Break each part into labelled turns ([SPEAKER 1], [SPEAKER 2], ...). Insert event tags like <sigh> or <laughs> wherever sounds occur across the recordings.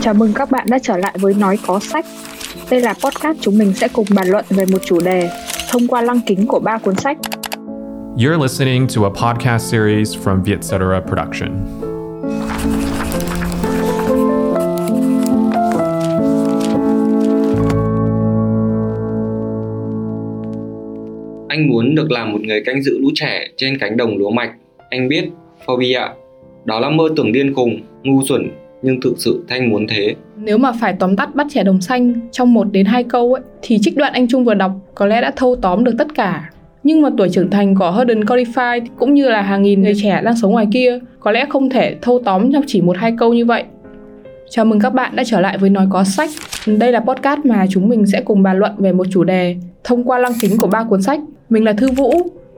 [SPEAKER 1] Chào mừng các bạn đã trở lại với Nói Có Sách. Đây là podcast chúng mình sẽ cùng bàn luận về một chủ đề thông qua lăng kính của ba cuốn sách.
[SPEAKER 2] You're listening to a podcast series from Vietcetera Production.
[SPEAKER 3] Anh muốn được làm một người canh giữ lũ trẻ trên cánh đồng lúa mạch. Anh biết, Phobia, đó là mơ tưởng điên khùng, ngu xuẩn, nhưng thực sự Thanh muốn thế.
[SPEAKER 4] Nếu mà phải tóm tắt bắt trẻ đồng xanh trong một đến hai câu ấy, thì trích đoạn anh Trung vừa đọc có lẽ đã thâu tóm được tất cả. Nhưng mà tuổi trưởng thành của Holden Codify cũng như là hàng nghìn người trẻ đang sống ngoài kia có lẽ không thể thâu tóm trong chỉ một hai câu như vậy. Chào mừng các bạn đã trở lại với Nói Có Sách. Đây là podcast mà chúng mình sẽ cùng bàn luận về một chủ đề thông qua lăng kính của ba cuốn sách. Mình là Thư Vũ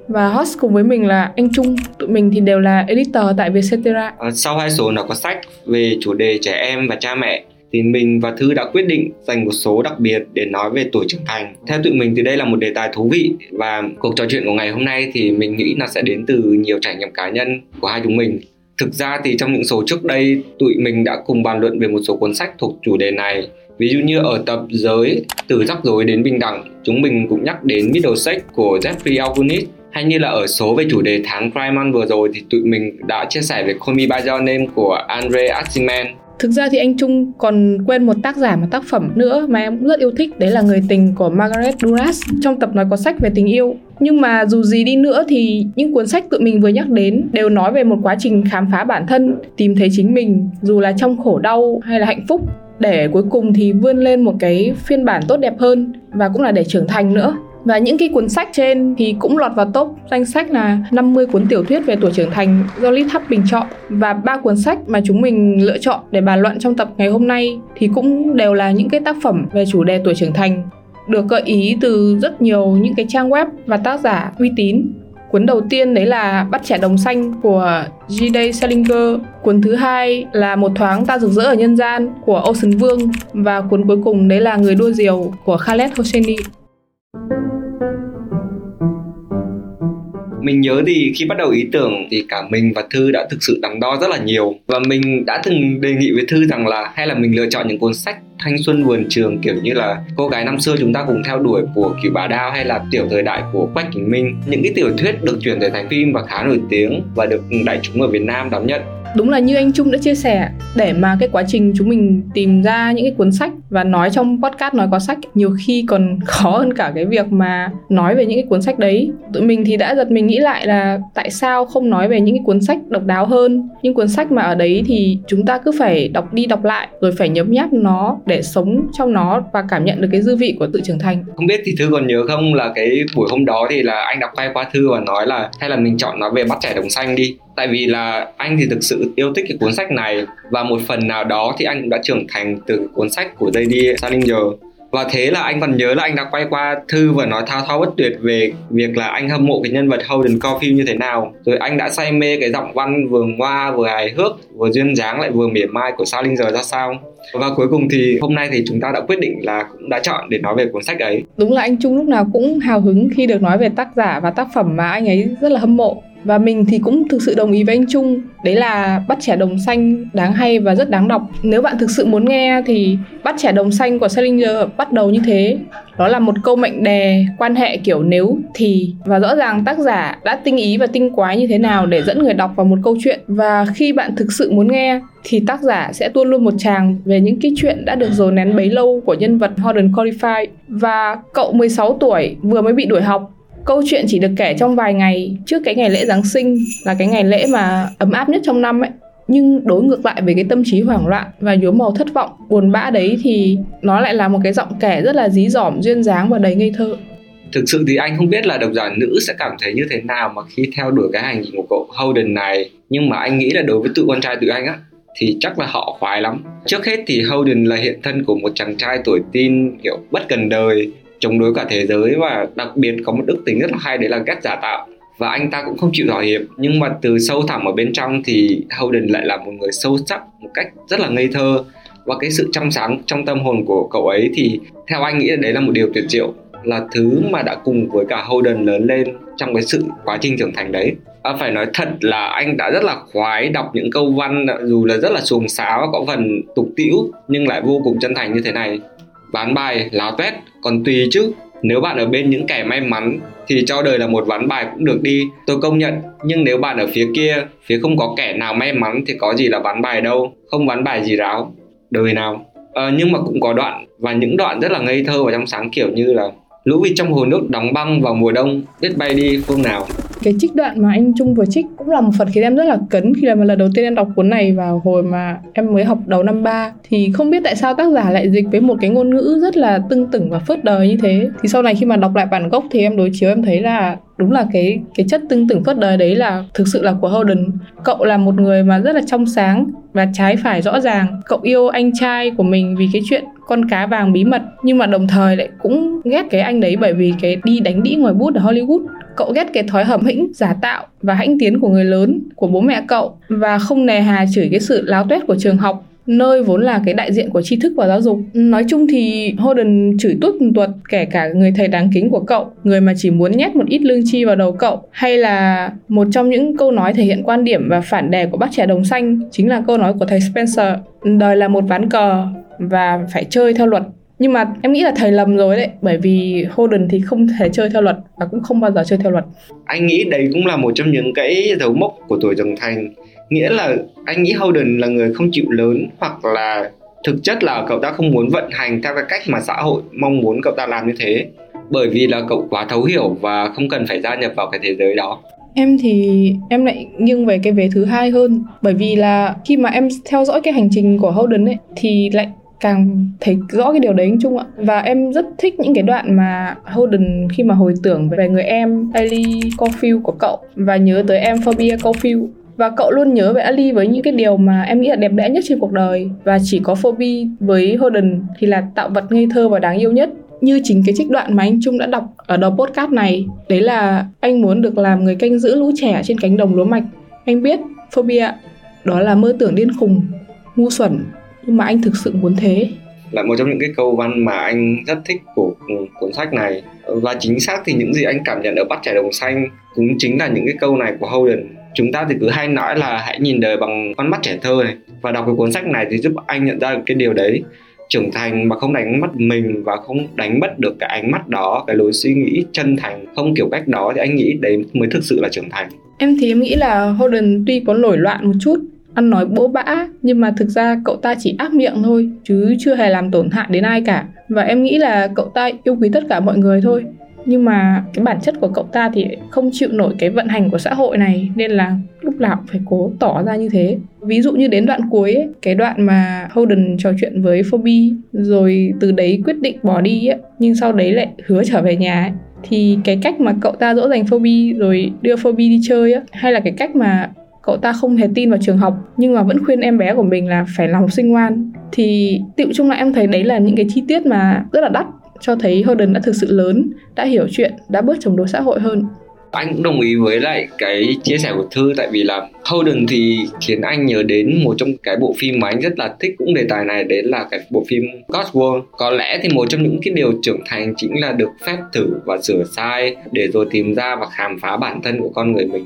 [SPEAKER 4] và host cùng với mình là anh Trung. Tụi mình thì đều là editor tại Vietcetera.
[SPEAKER 3] Ờ, sau hai số nó có sách về chủ đề trẻ em và cha mẹ thì mình và Thư đã quyết định dành một số đặc biệt để nói về tuổi trưởng thành. Theo tụi mình thì đây là một đề tài thú vị và cuộc trò chuyện của ngày hôm nay thì mình nghĩ nó sẽ đến từ nhiều trải nghiệm cá nhân của hai chúng mình. Thực ra thì trong những số trước đây tụi mình đã cùng bàn luận về một số cuốn sách thuộc chủ đề này. Ví dụ như ở tập giới từ rắc rối đến bình đẳng, chúng mình cũng nhắc đến Middlesex của Jeffrey Alvinist hay như là ở số về chủ đề tháng Crime Month vừa rồi thì tụi mình đã chia sẻ về Call Me By Your Name của Andre Aciman
[SPEAKER 4] Thực ra thì anh Trung còn quên một tác giả một tác phẩm nữa mà em cũng rất yêu thích, Đấy là Người tình của Margaret Duras. Trong tập nói có sách về tình yêu. Nhưng mà dù gì đi nữa thì những cuốn sách tụi mình vừa nhắc đến Đều nói về một quá trình khám phá bản thân, Tìm thấy chính mình, dù là trong khổ đau hay là hạnh phúc. Để cuối cùng thì vươn lên một cái phiên bản tốt đẹp hơn và cũng là để trưởng thành nữa và những cái cuốn sách trên thì cũng lọt vào top danh sách là 50 cuốn tiểu thuyết về tuổi trưởng thành do Lit Hub bình chọn và ba cuốn sách mà chúng mình lựa chọn để bàn luận trong tập ngày hôm nay thì cũng đều là những cái tác phẩm về chủ đề tuổi trưởng thành, được gợi ý từ rất nhiều những cái trang web và tác giả uy tín Cuốn đầu tiên đấy là Bắt trẻ đồng xanh của J.D. Salinger. Cuốn thứ hai là Một thoáng ta rực rỡ ở nhân gian của Ocean Vương và cuốn cuối cùng đấy là Người đua diều của Khaled Hosseini
[SPEAKER 3] mình nhớ thì khi bắt đầu ý tưởng thì cả mình và thư đã thực sự đắn đo rất là nhiều. Và mình đã từng đề nghị với thư rằng là hay là mình lựa chọn những cuốn sách thanh xuân vườn trường, kiểu như là cô gái năm xưa chúng ta cùng theo đuổi của cửu bà đao hay là tiểu thời đại của quách kính minh. Những cái tiểu thuyết được chuyển thể thành phim và khá nổi tiếng và được đại chúng ở việt nam đón nhận
[SPEAKER 4] đúng là như anh Trung đã chia sẻ, để mà cái quá trình chúng mình tìm ra những cái cuốn sách và nói trong podcast nói có sách, nhiều khi còn <laughs> khó hơn cả cái việc mà nói về những cái cuốn sách đấy. Tụi mình thì đã giật mình nghĩ lại là tại sao không nói về những cái cuốn sách độc đáo hơn. Những cuốn sách mà ở đấy thì chúng ta cứ phải đọc đi đọc lại, rồi phải nhấm nháp nó để sống trong nó và cảm nhận được cái dư vị của tự trưởng thành.
[SPEAKER 3] Không biết thì thư còn nhớ không là cái buổi hôm đó thì là anh đọc quay qua thư và nói là hay là mình chọn nói về bắt trẻ đồng xanh đi. Tại vì là anh thì thực sự yêu thích cái cuốn sách này. Và một phần nào đó thì anh cũng đã trưởng thành từ cuốn sách của J.D. Salinger. Và thế là anh còn nhớ là anh đã quay qua thư và nói thao thao bất tuyệt về việc là anh hâm mộ cái nhân vật Holden Caulfield như thế nào. Rồi anh đã say mê cái giọng văn vừa ngoa, vừa hài hước, vừa duyên dáng, lại vừa mỉa mai của Salinger ra sao. Và cuối cùng thì hôm nay thì chúng ta đã quyết định là cũng đã chọn để nói về cuốn sách ấy.
[SPEAKER 4] Đúng là anh Trung lúc nào cũng hào hứng khi được nói về tác giả và tác phẩm mà anh ấy rất là hâm mộ và mình thì cũng thực sự đồng ý với anh Trung. Đấy là bắt trẻ đồng xanh đáng hay và rất đáng đọc. Nếu bạn thực sự muốn nghe thì bắt trẻ đồng xanh của Salinger bắt đầu như thế. Đó là một câu mệnh đề quan hệ kiểu nếu, thì. Và rõ ràng tác giả đã tinh ý và tinh quái như thế nào để dẫn người đọc vào một câu chuyện. Và khi bạn thực sự muốn nghe thì tác giả sẽ tuôn luôn một tràng về những cái chuyện đã được dồn nén bấy lâu của nhân vật Holden Qualified và cậu 16 tuổi vừa mới bị đuổi học câu chuyện chỉ được kể trong vài ngày trước cái ngày lễ Giáng sinh là cái ngày lễ mà ấm áp nhất trong năm ấy. Nhưng đối ngược lại với cái tâm trí hoảng loạn và nhuốm màu thất vọng, buồn bã đấy thì nó lại là một cái giọng kể rất là dí dỏm, duyên dáng và đầy ngây thơ.
[SPEAKER 3] Thực sự thì anh không biết là độc giả nữ sẽ cảm thấy như thế nào mà khi theo đuổi cái hành trình của cậu Holden này. Nhưng mà anh nghĩ là đối với tụi con trai tụi anh á, thì chắc là họ khoái lắm. Trước hết thì Holden là hiện thân của một chàng trai tuổi teen, kiểu, bất cần đời chống đối cả thế giới và đặc biệt có một đức tính rất là hay đấy là ghét giả tạo. Và anh ta cũng không chịu thỏa hiệp nhưng mà từ sâu thẳm ở bên trong thì Holden lại là một người sâu sắc một cách rất là ngây thơ. Và cái sự trong sáng trong tâm hồn của cậu ấy thì theo anh nghĩ là đấy là một điều tuyệt diệu là thứ mà đã cùng với cả Holden lớn lên trong cái sự quá trình trưởng thành đấy. À, phải nói thật là anh đã rất là khoái đọc những câu văn dù là rất là xuồng xáo và có phần tục tĩu nhưng lại vô cùng chân thành như thế này ván bài láo tét còn tùy chứ. Nếu bạn ở bên những kẻ may mắn thì cho đời là một ván bài cũng được đi. Tôi công nhận. Nhưng nếu bạn ở phía kia phía không có kẻ nào may mắn thì có gì là ván bài đâu. Không ván bài gì ráo. Đời nào. À, nhưng mà cũng có đoạn. Và những đoạn rất là ngây thơ và trong sáng kiểu như là lũ vịt trong hồ nước đóng băng vào mùa đông biết bay đi phương nào
[SPEAKER 4] cái trích đoạn mà anh Trung vừa trích cũng là một phần khiến em rất là cấn khi là lần đầu tiên em đọc cuốn này vào hồi mà em mới học đầu năm ba. Thì không biết tại sao tác giả lại dịch với một cái ngôn ngữ rất là tưng tửng và phớt đời như thế. Thì sau này khi mà đọc lại bản gốc thì em đối chiếu em thấy là đúng là cái cái chất tưng tửng phớt đời đấy là thực sự là của Holden. Cậu là một người mà rất là trong sáng và trái phải rõ ràng. Cậu yêu anh trai của mình vì cái chuyện con cá vàng bí mật, nhưng mà đồng thời lại cũng ghét cái anh đấy bởi vì cái đi đánh đĩ ngoài bút ở Hollywood cậu ghét cái thói hầm hĩnh giả tạo và hãnh tiến của người lớn của bố mẹ cậu và không nề hà chửi cái sự láo tuét của trường học nơi vốn là cái đại diện của tri thức và giáo dục. Nói chung thì Holden chửi tuốt tuột kể cả người thầy đáng kính của cậu, người mà chỉ muốn nhét một ít lương chi vào đầu cậu, hay là một trong những câu nói thể hiện quan điểm và phản đề của bác trẻ đồng xanh chính là câu nói của thầy Spencer, đời là một ván cờ và phải chơi theo luật nhưng mà em nghĩ là thầy lầm rồi đấy bởi vì Holden thì không thể chơi theo luật và cũng không bao giờ chơi theo luật.
[SPEAKER 3] Anh nghĩ đấy cũng là một trong những cái dấu mốc của tuổi trưởng thành. Nghĩa là anh nghĩ Holden là người không chịu lớn hoặc là thực chất là cậu ta không muốn vận hành theo cái cách mà xã hội mong muốn cậu ta làm như thế bởi vì là cậu quá thấu hiểu và không cần phải gia nhập vào cái thế giới đó.
[SPEAKER 4] Em thì em lại nghiêng về cái vế thứ hai hơn bởi vì là khi mà em theo dõi cái hành trình của Holden ấy thì lại càng thấy rõ cái điều đấy anh Trung ạ. Và em rất thích những cái đoạn mà Holden khi mà hồi tưởng về người em Ellie Caulfield của cậu. Và nhớ tới em Phobia Caulfield. Và cậu luôn nhớ về Ali với những cái điều mà em nghĩ là đẹp đẽ nhất trên cuộc đời. Và chỉ có Phoebe với Holden thì là tạo vật ngây thơ và đáng yêu nhất. Như chính cái trích đoạn mà anh Trung đã đọc ở đầu podcast này, đấy là anh muốn được làm người canh giữ lũ trẻ trên cánh đồng lúa mạch. Anh biết Phobia đó là mơ tưởng điên khùng, ngu xuẩn nhưng mà anh thực sự muốn thế.
[SPEAKER 3] Là một trong những cái câu văn mà anh rất thích của cuốn sách này. Và chính xác thì những gì anh cảm nhận ở bắt trẻ đồng xanh cũng chính là những cái câu này của Holden. Chúng ta thì cứ hay nói là hãy nhìn đời bằng con mắt trẻ thơ này. Và đọc cái cuốn sách này thì giúp anh nhận ra cái điều đấy. Trưởng thành mà không đánh mất mình và không đánh mất được cái ánh mắt đó cái lối suy nghĩ chân thành không kiểu cách đó thì anh nghĩ đấy mới thực sự là trưởng thành.
[SPEAKER 4] Em thì em nghĩ là Holden tuy có nổi loạn một chút ăn nói bỗ bã nhưng mà thực ra cậu ta chỉ ác miệng thôi chứ chưa hề làm tổn hại đến ai cả. Và em nghĩ là cậu ta yêu quý tất cả mọi người thôi. Nhưng mà cái bản chất của cậu ta thì không chịu nổi cái vận hành của xã hội này nên là lúc nào cũng phải cố tỏ ra như thế. Ví dụ như đến đoạn cuối ấy, cái đoạn mà Holden trò chuyện với Phoebe rồi từ đấy quyết định bỏ đi ấy, nhưng sau đấy lại hứa trở về nhà ấy, thì cái cách mà cậu ta dỗ dành Phoebe rồi đưa Phoebe đi chơi á hay là cái cách mà cậu ta không hề tin vào trường học nhưng mà vẫn khuyên em bé của mình là phải làm học sinh ngoan thì tiệu chung lại em thấy đấy là những cái chi tiết mà rất là đắt cho thấy Holden đã thực sự lớn, đã hiểu chuyện, đã bớt chống đối xã hội hơn.
[SPEAKER 3] Anh cũng đồng ý với lại cái chia sẻ của Thư tại vì là Holden thì khiến anh nhớ đến một trong cái bộ phim mà anh rất là thích cũng đề tài này đấy là cái bộ phim God's World. Có lẽ thì một trong những cái điều trưởng thành chính là được phép thử và sửa sai để rồi tìm ra và khám phá bản thân của con người mình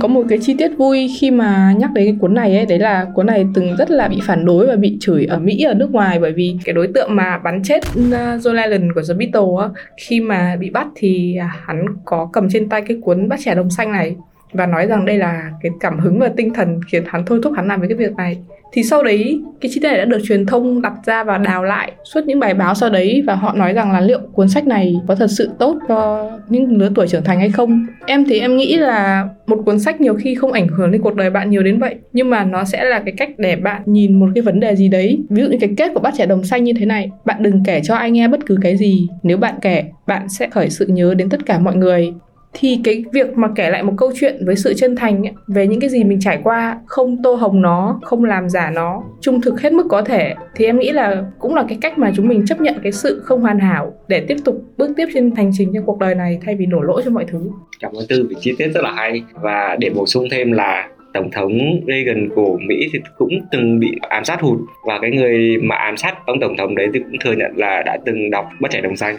[SPEAKER 4] có một cái chi tiết vui khi mà nhắc đến cái cuốn này ấy, đấy là cuốn này từng rất là bị phản đối và bị chửi ở Mỹ, ở nước ngoài. Bởi vì cái đối tượng mà bắn chết à, John Lennon của The Beatles á, khi mà bị bắt thì à, hắn có cầm trên tay cái cuốn bát trẻ đồng xanh này và nói rằng đây là cái cảm hứng và tinh thần khiến hắn thôi thúc hắn làm với cái việc này thì sau đấy, cái chi tiết này đã được truyền thông đặt ra và đào lại suốt những bài báo sau đấy và họ nói rằng là liệu cuốn sách này có thật sự tốt cho những lứa tuổi trưởng thành hay không. Em thì em nghĩ là một cuốn sách nhiều khi không ảnh hưởng đến cuộc đời bạn nhiều đến vậy, nhưng mà nó sẽ là cái cách để bạn nhìn một cái vấn đề gì đấy. Ví dụ như cái kết của bát trẻ đồng xanh như thế này, bạn đừng kể cho ai nghe bất cứ cái gì. Nếu bạn kể, bạn sẽ khởi sự nhớ đến tất cả mọi người thì cái việc mà kể lại một câu chuyện với sự chân thành ấy, về những cái gì mình trải qua không tô hồng nó không làm giả nó trung thực hết mức có thể thì em nghĩ là cũng là cái cách mà chúng mình chấp nhận cái sự không hoàn hảo để tiếp tục bước tiếp trên hành trình trong cuộc đời này thay vì đổ lỗi cho mọi thứ.
[SPEAKER 3] Cảm ơn tư vì chi tiết rất là hay. Và để bổ sung thêm là tổng thống Reagan của Mỹ thì cũng từng bị ám sát hụt. Và cái người mà ám sát ông tổng thống đấy thì cũng thừa nhận là đã từng đọc bất trẻ đồng xanh.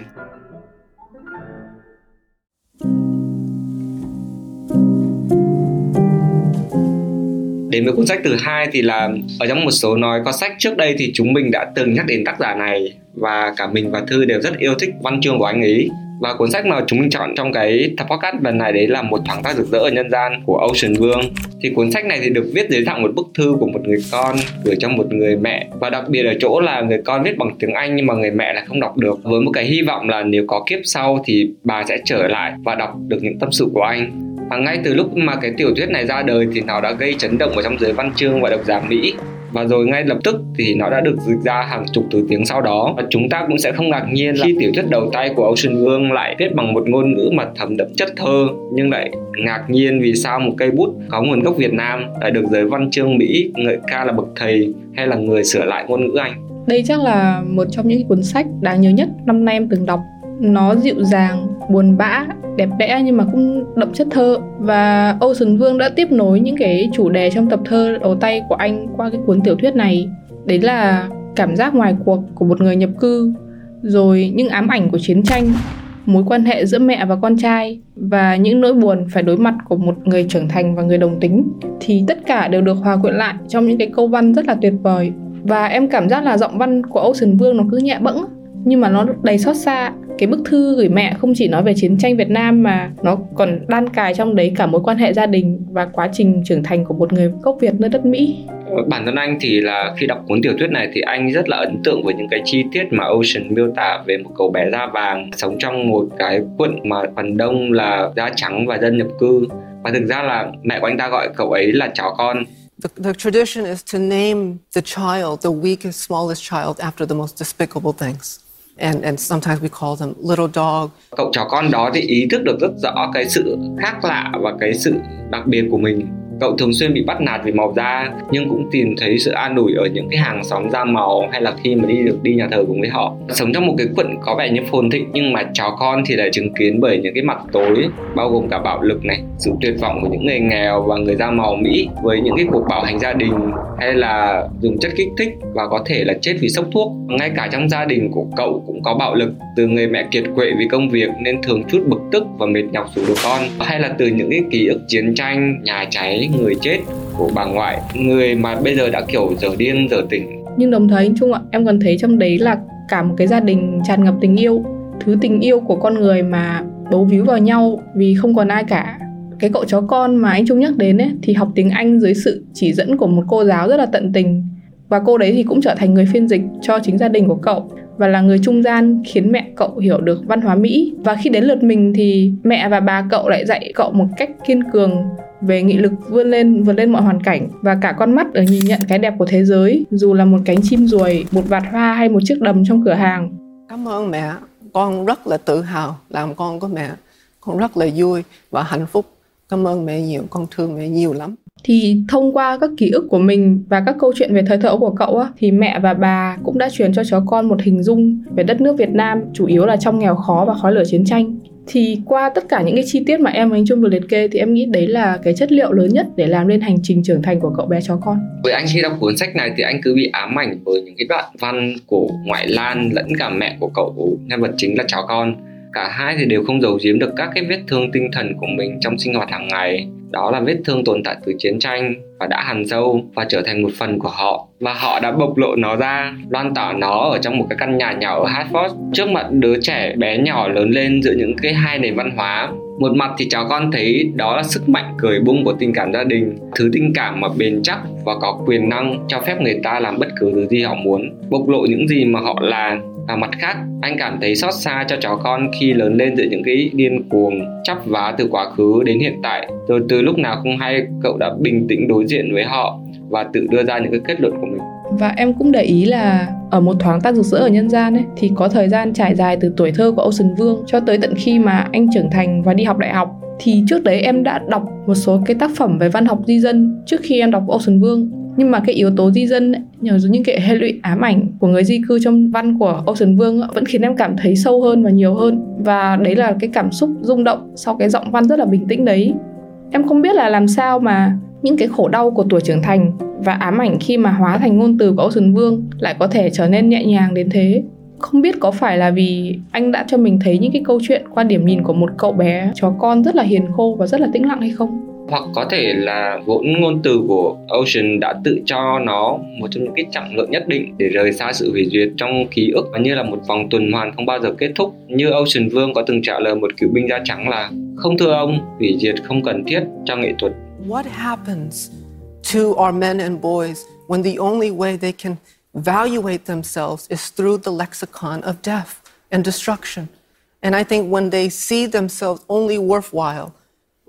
[SPEAKER 3] Đến với cuốn sách thứ hai thì là ở trong một số nói có sách trước đây thì chúng mình đã từng nhắc đến tác giả này và cả mình và thư đều rất yêu thích văn chương của anh ấy. Và cuốn sách mà chúng mình chọn trong cái tập podcast lần này đấy là một thoáng tác rực rỡ ở nhân gian của Ocean Vương. Thì cuốn sách này thì được viết dưới dạng một bức thư của một người con gửi cho một người mẹ. Và đặc biệt ở chỗ là người con viết bằng tiếng Anh nhưng mà người mẹ lại không đọc được, với một cái hy vọng là nếu có kiếp sau thì bà sẽ trở lại và đọc được những tâm sự của anh và ngay từ lúc mà cái tiểu thuyết này ra đời thì nó đã gây chấn động ở trong giới văn chương và độc giả Mỹ. Và rồi ngay lập tức thì nó đã được dịch ra hàng chục thứ tiếng sau đó. Và chúng ta cũng sẽ không ngạc nhiên khi tiểu thuyết đầu tay của Ocean Vương lại viết bằng một ngôn ngữ mà thấm đậm chất thơ, nhưng lại ngạc nhiên vì sao một cây bút có nguồn gốc Việt Nam lại được giới văn chương Mỹ, ngợi ca là bậc thầy hay là người sửa lại ngôn ngữ Anh?
[SPEAKER 4] Đây chắc là một trong những cuốn sách đáng nhớ nhất năm nay em từng đọc. Nó dịu dàng buồn bã, đẹp đẽ nhưng mà cũng đậm chất thơ. Và Ocean Vương đã tiếp nối những cái chủ đề trong tập thơ đầu tay của anh qua cái cuốn tiểu thuyết này. Đấy là cảm giác ngoài cuộc của một người nhập cư, rồi những ám ảnh của chiến tranh, mối quan hệ giữa mẹ và con trai, và những nỗi buồn phải đối mặt của một người trưởng thành và người đồng tính. Thì tất cả đều được hòa quyện lại trong những cái câu văn rất là tuyệt vời. Và em cảm giác là giọng văn của Ocean Vương nó cứ nhẹ bẫng, nhưng mà nó đầy xót xa cái bức thư gửi mẹ không chỉ nói về chiến tranh Việt Nam mà nó còn đan cài trong đấy cả mối quan hệ gia đình và quá trình trưởng thành của một người gốc Việt nơi đất Mỹ.
[SPEAKER 3] Bản thân anh thì là khi đọc cuốn tiểu thuyết này thì anh rất là ấn tượng với những cái chi tiết mà Ocean miêu tả về một cậu bé da vàng sống trong một cái quận mà phần đông là da trắng và dân nhập cư. Và thực ra là mẹ của anh ta gọi cậu ấy là chó con.
[SPEAKER 5] The, the, tradition is to name the child, the weakest, smallest child, after the most despicable things and and sometimes we call them little dog.
[SPEAKER 3] Cậu chó con đó thì ý thức được rất rõ cái sự khác lạ và cái sự đặc biệt của mình Cậu thường xuyên bị bắt nạt vì màu da nhưng cũng tìm thấy sự an ủi ở những cái hàng xóm da màu hay là khi mà đi được đi nhà thờ cùng với họ. Sống trong một cái quận có vẻ như phồn thịnh nhưng mà cháu con thì lại chứng kiến bởi những cái mặt tối bao gồm cả bạo lực này, sự tuyệt vọng của những người nghèo và người da màu Mỹ với những cái cuộc bạo hành gia đình hay là dùng chất kích thích và có thể là chết vì sốc thuốc. Ngay cả trong gia đình của cậu cũng có bạo lực từ người mẹ kiệt quệ vì công việc nên thường chút bực tức và mệt nhọc xuống đứa con hay là từ những cái ký ức chiến tranh, nhà cháy người chết của bà ngoại, người mà bây giờ đã kiểu giờ điên, giờ tỉnh.
[SPEAKER 4] Nhưng đồng thời anh Trung ạ, em còn thấy trong đấy là cả một cái gia đình tràn ngập tình yêu, thứ tình yêu của con người mà bấu víu vào nhau vì không còn ai cả. Cái cậu chó con mà anh Trung nhắc đến ấy, thì học tiếng Anh dưới sự chỉ dẫn của một cô giáo rất là tận tình. Và cô đấy thì cũng trở thành người phiên dịch cho chính gia đình của cậu và là người trung gian khiến mẹ cậu hiểu được văn hóa Mỹ. Và khi đến lượt mình thì mẹ và bà cậu lại dạy cậu một cách kiên cường về nghị lực vươn lên vượt lên mọi hoàn cảnh và cả con mắt ở nhìn nhận cái đẹp của thế giới. Dù là một cánh chim ruồi một vạt hoa hay một chiếc đầm trong cửa hàng.
[SPEAKER 5] Cảm ơn mẹ. Con rất là tự hào làm con của mẹ. Con rất là vui và hạnh phúc. Cảm ơn mẹ nhiều con thương mẹ nhiều lắm.
[SPEAKER 4] Thì thông qua các ký ức của mình và các câu chuyện về thời thơ của cậu á, thì mẹ và bà cũng đã truyền cho chó con một hình dung về đất nước Việt Nam chủ yếu là trong nghèo khó và khói lửa chiến tranh thì qua tất cả những cái chi tiết mà em và anh Trung vừa liệt kê thì em nghĩ đấy là cái chất liệu lớn nhất để làm nên hành trình trưởng thành của cậu bé chó con.
[SPEAKER 3] Với anh khi đọc cuốn sách này thì anh cứ bị ám ảnh với những cái đoạn văn của ngoại Lan lẫn cả mẹ của cậu nhân vật chính là chó con. Cả hai thì đều không giấu giếm được các cái vết thương tinh thần của mình trong sinh hoạt hàng ngày. Đó là vết thương tồn tại từ chiến tranh và đã hằn sâu và trở thành một phần của họ. Và họ đã bộc lộ nó ra loan tỏa nó ở trong một cái căn nhà nhỏ ở Hartford, trước mặt đứa trẻ bé nhỏ lớn lên giữa những cái hai nền văn hóa. Một mặt thì cháu con thấy đó là sức mạnh cười bung của tình cảm gia đình, thứ tình cảm mà bền chắc và có quyền năng cho phép người ta làm bất cứ thứ gì họ muốn, bộc lộ những gì mà họ là và mặt khác, anh cảm thấy xót xa cho cháu con khi lớn lên giữa những cái điên cuồng chắp vá từ quá khứ đến hiện tại. Rồi từ lúc nào không hay cậu đã bình tĩnh đối diện với họ và tự đưa ra những cái kết luận của mình.
[SPEAKER 4] Và em cũng để ý là ở một thoáng tác rực rỡ ở nhân gian ấy, thì có thời gian trải dài từ tuổi thơ của Ocean Vương cho tới tận khi mà anh trưởng thành và đi học đại học. Thì trước đấy em đã đọc một số cái tác phẩm về văn học di dân trước khi em đọc Ocean Vương nhưng mà cái yếu tố di dân ấy, nhờ những cái hệ lụy ám ảnh của người di cư trong văn của Ocean Vương ấy, vẫn khiến em cảm thấy sâu hơn và nhiều hơn. Và đấy là cái cảm xúc rung động sau cái giọng văn rất là bình tĩnh đấy. Em không biết là làm sao mà những cái khổ đau của tuổi trưởng thành và ám ảnh khi mà hóa thành ngôn từ của Ocean Vương lại có thể trở nên nhẹ nhàng đến thế. Không biết có phải là vì anh đã cho mình thấy những cái câu chuyện qua điểm nhìn của một cậu bé chó con rất là hiền khô và rất là tĩnh lặng hay không?
[SPEAKER 3] Hoặc có thể là vốn ngôn từ của Ocean đã tự cho nó một trong những cái trọng lượng nhất định để rời xa sự hủy duyệt trong ký ức và như là một vòng tuần hoàn không bao giờ kết thúc như Ocean Vương có từng trả lời một cựu binh da trắng là, không thưa ông, hủy diệt không cần thiết cho nghệ thuật
[SPEAKER 5] What happens to our men and boys when the only way they can evaluate themselves is through the lexicon of death and destruction? And I think when they see themselves only worthwhile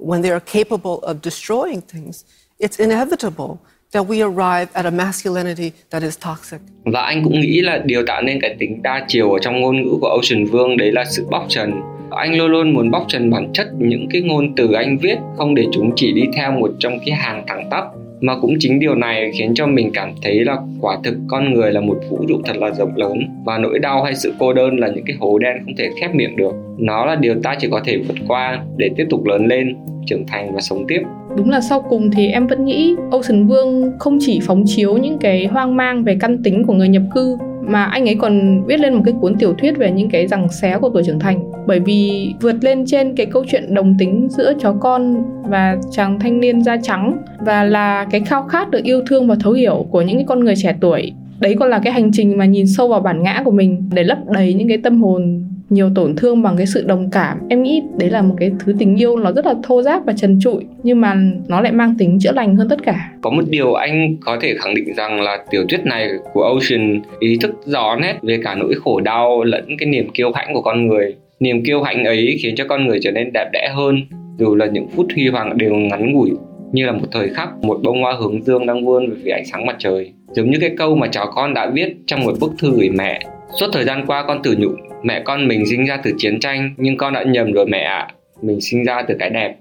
[SPEAKER 5] when they are capable of destroying things, it's inevitable that we arrive at a masculinity that is toxic.
[SPEAKER 3] Và anh cũng nghĩ là điều tạo nên cái tính đa chiều ở trong ngôn ngữ của Ocean Vương đấy là sự bóc trần. Anh luôn luôn muốn bóc trần bản chất những cái ngôn từ anh viết không để chúng chỉ đi theo một trong cái hàng thẳng tắp mà cũng chính điều này khiến cho mình cảm thấy là quả thực con người là một vũ trụ thật là rộng lớn, và nỗi đau hay sự cô đơn là những cái hố đen không thể khép miệng được. Nó là điều ta chỉ có thể vượt qua để tiếp tục lớn lên, trưởng thành và sống tiếp.
[SPEAKER 4] Đúng là sau cùng thì em vẫn nghĩ Ocean Vương không chỉ phóng chiếu những cái hoang mang về căn tính của người nhập cư mà anh ấy còn viết lên một cái cuốn tiểu thuyết về những cái rằng xé của tuổi trưởng thành. Bởi vì vượt lên trên cái câu chuyện đồng tính giữa chó con và chàng thanh niên da trắng và là cái khao khát được yêu thương và thấu hiểu của những cái con người trẻ tuổi. Đấy còn là cái hành trình mà nhìn sâu vào bản ngã của mình để lấp đầy những cái tâm hồn nhiều tổn thương bằng cái sự đồng cảm. Em nghĩ đấy là một cái thứ tình yêu nó rất là thô giáp và trần trụi, nhưng mà nó lại mang tính chữa lành hơn tất cả.
[SPEAKER 3] Có một điều anh có thể khẳng định rằng là tiểu thuyết này của Ocean ý thức rõ nét về cả nỗi khổ đau lẫn cái niềm kiêu hãnh của con người. Niềm kiêu hãnh ấy khiến cho con người trở nên đẹp đẽ hơn, dù là những phút huy hoàng đều ngắn ngủi, như là một thời khắc một bông hoa hướng dương đang vươn về phía ánh sáng mặt trời. Giống như cái câu mà cháu con đã viết trong một bức thư gửi mẹ suốt thời gian qua con tự nhủ, mẹ con mình sinh ra từ chiến tranh, nhưng con đã nhầm rồi mẹ ạ. À. mình sinh ra từ cái đẹp.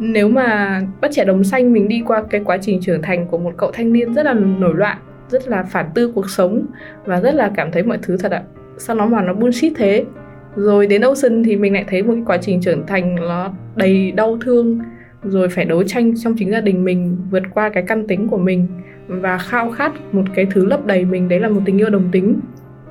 [SPEAKER 4] Nếu mà bắt trẻ đồng xanh mình đi qua cái quá trình trưởng thành của một cậu thanh niên rất là nổi loạn, rất là phản tư cuộc sống và rất là cảm thấy mọi thứ thật ạ. Sao nó mà nó bullshit thế? Rồi đến Ocean thì mình lại thấy một cái quá trình trưởng thành nó đầy đau thương rồi phải đấu tranh trong chính gia đình mình vượt qua cái căn tính của mình và khao khát một cái thứ lấp đầy mình đấy là một tình yêu đồng tính.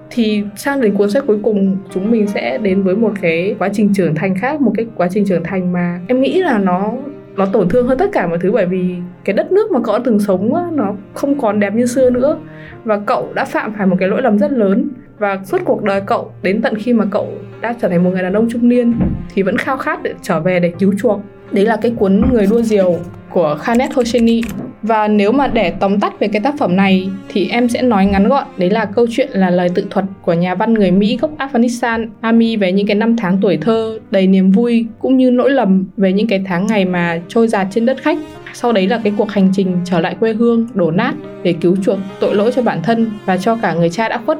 [SPEAKER 4] Thì sang đến cuốn sách cuối cùng chúng mình sẽ đến với một cái quá trình trưởng thành khác một cái quá trình trưởng thành mà em nghĩ là nó nó tổn thương hơn tất cả mọi thứ bởi vì cái đất nước mà cậu đã từng sống á, nó không còn đẹp như xưa nữa. Và cậu đã phạm phải một cái lỗi lầm rất lớn và suốt cuộc đời cậu, đến tận khi mà cậu đã trở thành một người đàn ông trung niên, thì vẫn khao khát để trở về để cứu chuộc. Đấy là cái cuốn người đua diều của Khanet Hosseini và nếu mà để tóm tắt về cái tác phẩm này, thì em sẽ nói ngắn gọn, đấy là câu chuyện là lời tự thuật của nhà văn người Mỹ gốc Afghanistan, Ami về những cái năm tháng tuổi thơ, đầy niềm vui, cũng như nỗi lầm về những cái tháng ngày mà trôi giạt trên đất khách. Sau đấy là cái cuộc hành trình trở lại quê hương, đổ nát để cứu chuộc tội lỗi cho bản thân và cho cả người cha đã khuất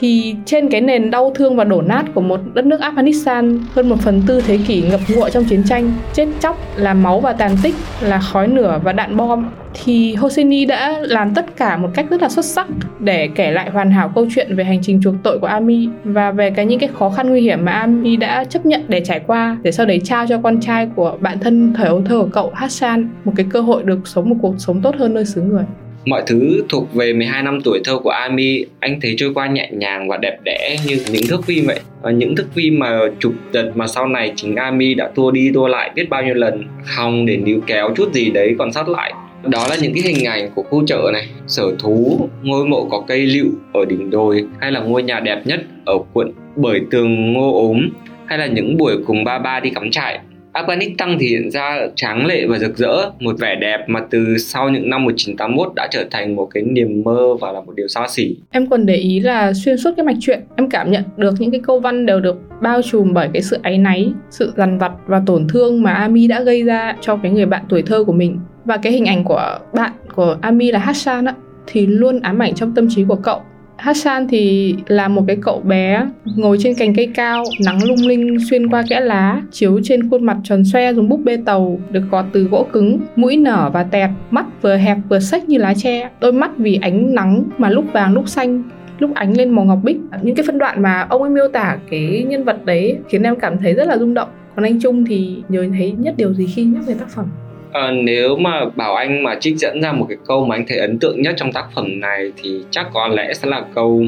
[SPEAKER 4] thì trên cái nền đau thương và đổ nát của một đất nước Afghanistan hơn một phần tư thế kỷ ngập ngụa trong chiến tranh, chết chóc là máu và tàn tích, là khói lửa và đạn bom thì Hosseini đã làm tất cả một cách rất là xuất sắc để kể lại hoàn hảo câu chuyện về hành trình chuộc tội của Ami và về cái những cái khó khăn nguy hiểm mà Ami đã chấp nhận để trải qua để sau đấy trao cho con trai của bạn thân thời ấu thơ của cậu Hassan một cái cơ hội được sống một cuộc sống tốt hơn nơi xứ người
[SPEAKER 3] mọi thứ thuộc về 12 năm tuổi thơ của Ami, anh thấy trôi qua nhẹ nhàng và đẹp đẽ như những thước phim vậy. Và những thước phim mà chụp giật mà sau này chính Ami đã tua đi tua lại biết bao nhiêu lần hòng để níu kéo chút gì đấy còn sót lại. Đó là những cái hình ảnh của khu chợ này, sở thú, ngôi mộ có cây lựu ở đỉnh đồi, hay là ngôi nhà đẹp nhất ở quận bởi tường ngô ốm, hay là những buổi cùng ba ba đi cắm trại. Afghanistan thì hiện ra tráng lệ và rực rỡ, một vẻ đẹp mà từ sau những năm 1981 đã trở thành một cái niềm mơ và là một điều xa xỉ.
[SPEAKER 4] Em còn để ý là xuyên suốt cái mạch truyện, em cảm nhận được những cái câu văn đều được bao trùm bởi cái sự áy náy, sự dằn vặt và tổn thương mà Ami đã gây ra cho cái người bạn tuổi thơ của mình. Và cái hình ảnh của bạn của Ami là Hassan á, thì luôn ám ảnh trong tâm trí của cậu Hassan thì là một cái cậu bé ngồi trên cành cây cao, nắng lung linh xuyên qua kẽ lá, chiếu trên khuôn mặt tròn xoe dùng búp bê tàu được gọt từ gỗ cứng, mũi nở và tẹt, mắt vừa hẹp vừa xếch như lá tre, đôi mắt vì ánh nắng mà lúc vàng lúc xanh lúc ánh lên màu ngọc bích. Những cái phân đoạn mà ông ấy miêu tả cái nhân vật đấy khiến em cảm thấy rất là rung động. Còn anh Trung thì nhớ thấy nhất điều gì khi nhắc về tác phẩm?
[SPEAKER 3] à, nếu mà bảo anh mà trích dẫn ra một cái câu mà anh thấy ấn tượng nhất trong tác phẩm này thì chắc có lẽ sẽ là câu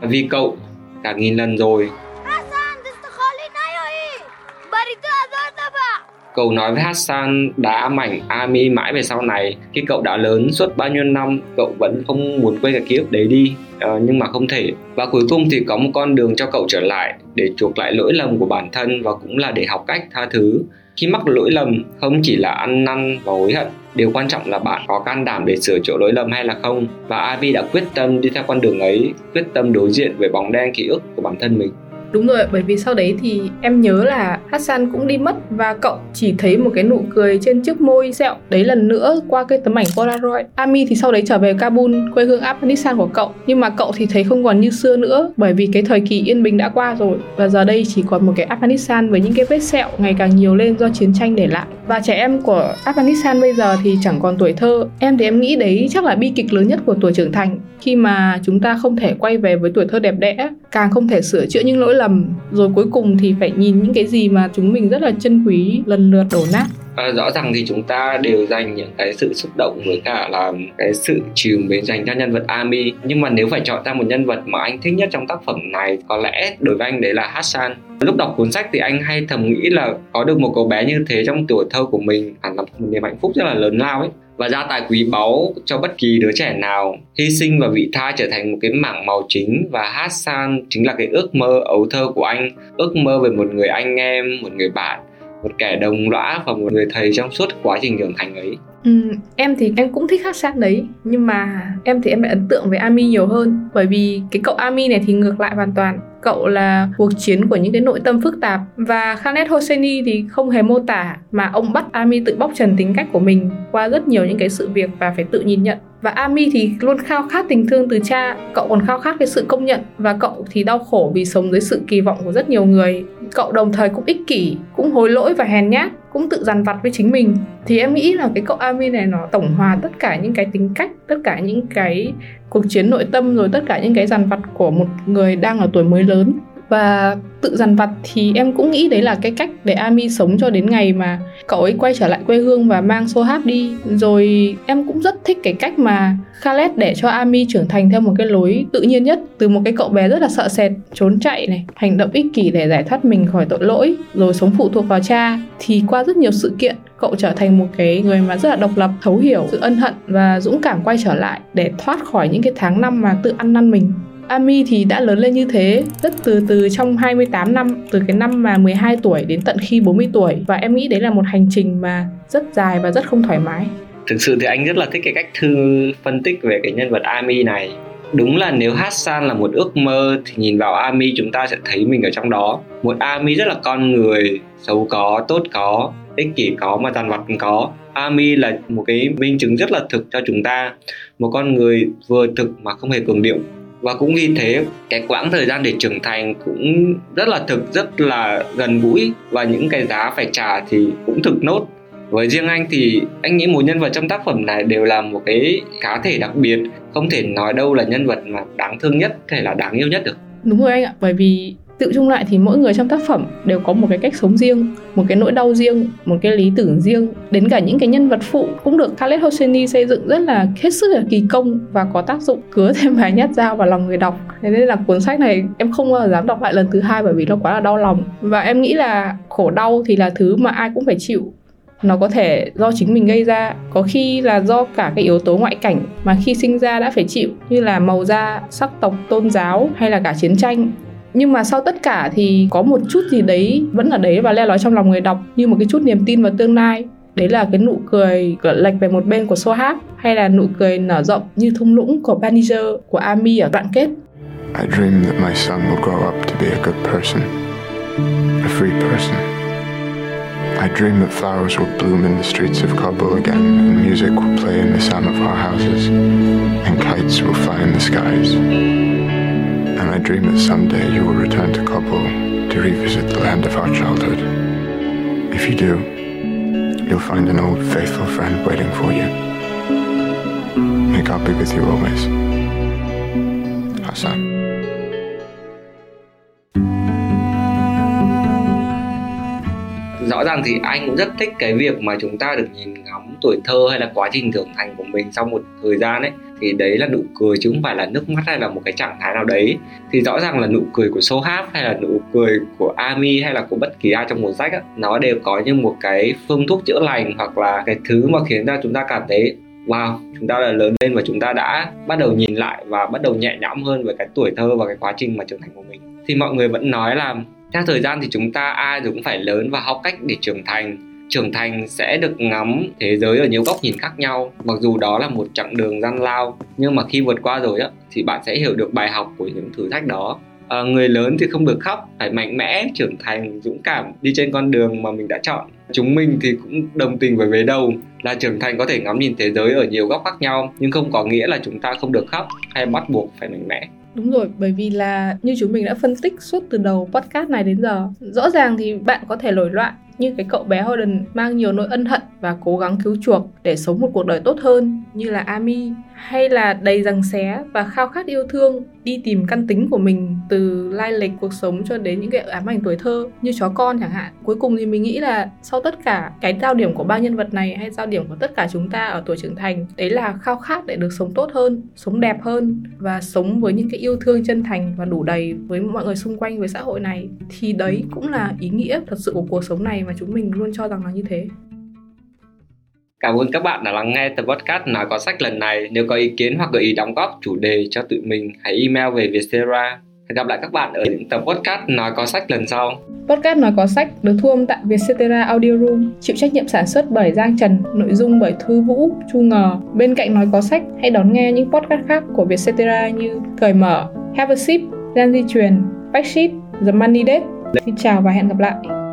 [SPEAKER 3] vì cậu cả nghìn lần rồi. Cầu nói với Hassan đã mảnh Ami mãi về sau này. Khi cậu đã lớn suốt bao nhiêu năm Cậu vẫn không muốn quên cái ký ức đấy đi. À, Nhưng mà không thể. Và cuối cùng thì có một con đường cho cậu trở lại Để chuộc lại lỗi lầm của bản thân Và cũng là để học cách tha thứ. Khi mắc lỗi lầm, không chỉ là ăn năn và hối hận, Điều quan trọng là bạn có can đảm để sửa chữa lỗi lầm hay là không, Và Avi đã quyết tâm đi theo con đường ấy, Quyết tâm đối diện với bóng đen ký ức của bản thân mình.
[SPEAKER 4] Đúng rồi, bởi vì sau đấy thì em nhớ là Hassan cũng đi mất và cậu chỉ thấy một cái nụ cười trên chiếc môi sẹo đấy lần nữa qua cái tấm ảnh Polaroid. Ami thì sau đấy trở về Kabul, quê hương Afghanistan của cậu, nhưng mà cậu thì thấy không còn như xưa nữa bởi vì cái thời kỳ yên bình đã qua rồi và giờ đây chỉ còn một cái Afghanistan với những cái vết sẹo ngày càng nhiều lên do chiến tranh để lại. Và trẻ em của Afghanistan bây giờ thì chẳng còn tuổi thơ. Em thì em nghĩ đấy chắc là bi kịch lớn nhất của tuổi trưởng thành khi mà chúng ta không thể quay về với tuổi thơ đẹp đẽ, càng không thể sửa chữa những lỗi lầm lầm rồi cuối cùng thì phải nhìn những cái gì mà chúng mình rất là chân quý lần lượt đổ nát.
[SPEAKER 3] À, rõ ràng thì chúng ta đều dành những cái sự xúc động với cả là cái sự trìu mến dành cho nhân vật Ami. Nhưng mà nếu phải chọn ra một nhân vật mà anh thích nhất trong tác phẩm này có lẽ đối với anh đấy là Hassan. Lúc đọc cuốn sách thì anh hay thầm nghĩ là có được một cậu bé như thế trong tuổi thơ của mình hẳn là một niềm hạnh phúc rất là lớn lao ấy và gia tài quý báu cho bất kỳ đứa trẻ nào, hy sinh và vị tha trở thành một cái mảng màu chính và Hassan chính là cái ước mơ ấu thơ của anh, ước mơ về một người anh em, một người bạn một kẻ đồng lõa và một người thầy trong suốt quá trình trưởng thành ấy.
[SPEAKER 4] Ừ, em thì em cũng thích hát sát đấy nhưng mà em thì em lại ấn tượng với Ami nhiều hơn. Bởi vì cái cậu Ami này thì ngược lại hoàn toàn. Cậu là cuộc chiến của những cái nội tâm phức tạp. Và Khaled Hosseini thì không hề mô tả mà ông bắt Ami tự bóc trần tính cách của mình qua rất nhiều những cái sự việc và phải tự nhìn nhận. Và Ami thì luôn khao khát tình thương từ cha cậu còn khao khát cái sự công nhận. Và cậu thì đau khổ vì sống dưới sự kỳ vọng của rất nhiều người cậu đồng thời cũng ích kỷ, cũng hối lỗi và hèn nhát, cũng tự dằn vặt với chính mình. Thì em nghĩ là cái cậu Ami này nó tổng hòa tất cả những cái tính cách, tất cả những cái cuộc chiến nội tâm, rồi tất cả những cái dằn vặt của một người đang ở tuổi mới lớn và tự dằn vặt thì em cũng nghĩ đấy là cái cách để Ami sống cho đến ngày mà cậu ấy quay trở lại quê hương và mang Sohab đi. Rồi em cũng rất thích cái cách mà Khaled để cho Ami trưởng thành theo một cái lối tự nhiên nhất, từ một cái cậu bé rất là sợ sệt, trốn chạy này, hành động ích kỷ để giải thoát mình khỏi tội lỗi, rồi sống phụ thuộc vào cha. Thì qua rất nhiều sự kiện, cậu trở thành một cái người mà rất là độc lập, thấu hiểu sự ân hận và dũng cảm quay trở lại để thoát khỏi những cái tháng năm mà tự ăn năn mình. Ami thì đã lớn lên như thế rất từ từ trong 28 năm từ cái năm mà 12 tuổi đến tận khi 40 tuổi và em nghĩ đấy là một hành trình mà rất dài và rất không thoải mái.
[SPEAKER 3] Thực sự thì anh rất là thích cái cách thư phân tích về cái nhân vật Ami này. Đúng là nếu Hassan là một ước mơ thì nhìn vào Ami chúng ta sẽ thấy mình ở trong đó. Một Ami rất là con người, xấu có, tốt có, ích kỷ có mà tàn vặt có. Ami là một cái minh chứng rất là thực cho chúng ta. Một con người vừa thực mà không hề cường điệu và cũng vì thế, cái quãng thời gian để trưởng thành cũng rất là thực, rất là gần gũi. Và những cái giá phải trả thì cũng thực nốt. Với riêng anh thì anh nghĩ mỗi nhân vật trong tác phẩm này đều là một cái cá thể đặc biệt. Không thể nói đâu là nhân vật mà đáng thương nhất hay là đáng yêu nhất được.
[SPEAKER 4] Đúng rồi anh ạ, bởi vì tự chung lại thì mỗi người trong tác phẩm đều có một cái cách sống riêng, một cái nỗi đau riêng, một cái lý tưởng riêng. Đến cả những cái nhân vật phụ cũng được Khaled Hosseini xây dựng rất là hết sức là kỳ công và có tác dụng cứa thêm vài nhát dao vào lòng người đọc. Thế nên là cuốn sách này em không bao giờ dám đọc lại lần thứ hai bởi vì nó quá là đau lòng. Và em nghĩ là khổ đau thì là thứ mà ai cũng phải chịu. Nó có thể do chính mình gây ra, có khi là do cả cái yếu tố ngoại cảnh mà khi sinh ra đã phải chịu, như là màu da, sắc tộc, tôn giáo hay là cả chiến tranh nhưng mà sau tất cả thì có một chút gì đấy vẫn ở đấy và le lói trong lòng người đọc như một cái chút niềm tin vào tương lai đấy là cái nụ cười lệch về một bên của Sohab hay là nụ cười nở rộng như thung lũng của Baniger của Ami ở đoạn kết
[SPEAKER 6] I dream that my son will grow up to be a good person, a free person. I dream that flowers will bloom in the streets of Kabul again, and music will play in the sound of our houses, and kites will fly in the skies dream that someday you will return to Kabul to revisit the land of our childhood. If you do, you'll find an old faithful friend waiting for you. May God be with you always. Hassan.
[SPEAKER 3] rõ ràng thì anh cũng rất thích cái việc mà chúng ta được nhìn ngắm tuổi thơ hay là quá trình trưởng thành của mình sau một thời gian ấy thì đấy là nụ cười chứ không phải là nước mắt hay là một cái trạng thái nào đấy. Thì rõ ràng là nụ cười của Sohab hay là nụ cười của Ami hay là của bất kỳ ai trong một sách á, nó đều có như một cái phương thuốc chữa lành hoặc là cái thứ mà khiến ra chúng ta cảm thấy wow chúng ta là lớn lên và chúng ta đã bắt đầu nhìn lại và bắt đầu nhẹ nhõm hơn về cái tuổi thơ và cái quá trình mà trưởng thành của mình. Thì mọi người vẫn nói là theo thời gian thì chúng ta ai cũng phải lớn và học cách để trưởng thành trưởng thành sẽ được ngắm thế giới ở nhiều góc nhìn khác nhau. Mặc dù đó là một chặng đường gian lao nhưng mà khi vượt qua rồi á thì bạn sẽ hiểu được bài học của những thử thách đó. À, người lớn thì không được khóc phải mạnh mẽ trưởng thành dũng cảm đi trên con đường mà mình đã chọn. Chúng mình thì cũng đồng tình với vế đầu là trưởng thành có thể ngắm nhìn thế giới ở nhiều góc khác nhau nhưng không có nghĩa là chúng ta không được khóc hay bắt buộc phải mạnh mẽ.
[SPEAKER 4] Đúng rồi, bởi vì là như chúng mình đã phân tích suốt từ đầu podcast này đến giờ Rõ ràng thì bạn có thể nổi loạn như cái cậu bé Holden mang nhiều nỗi ân hận và cố gắng cứu chuộc để sống một cuộc đời tốt hơn, như là Ami hay là đầy rằng xé và khao khát yêu thương, đi tìm căn tính của mình từ lai lịch cuộc sống cho đến những cái ám ảnh tuổi thơ như chó con chẳng hạn. Cuối cùng thì mình nghĩ là sau tất cả, cái giao điểm của ba nhân vật này hay giao điểm của tất cả chúng ta ở tuổi trưởng thành, đấy là khao khát để được sống tốt hơn, sống đẹp hơn và sống với những cái yêu thương chân thành và đủ đầy với mọi người xung quanh với xã hội này. Thì đấy cũng là ý nghĩa thật sự của cuộc sống này mà chúng mình luôn cho rằng là như thế
[SPEAKER 3] Cảm ơn các bạn đã lắng nghe tập podcast nói có sách lần này. Nếu có ý kiến hoặc gợi ý đóng góp chủ đề cho tụi mình, hãy email về Vietcetera. Hẹn gặp lại các bạn ở những tập podcast nói có sách lần sau.
[SPEAKER 4] Podcast nói có sách được thu âm tại Vietcetera Audio Room, chịu trách nhiệm sản xuất bởi Giang Trần, nội dung bởi Thư Vũ, Chu Ngờ. Bên cạnh nói có sách, hãy đón nghe những podcast khác của Vietcetera như Cởi mở, Have a Sip, Gian Di truyền, Backsheet, The Money Date. Xin chào và hẹn gặp lại.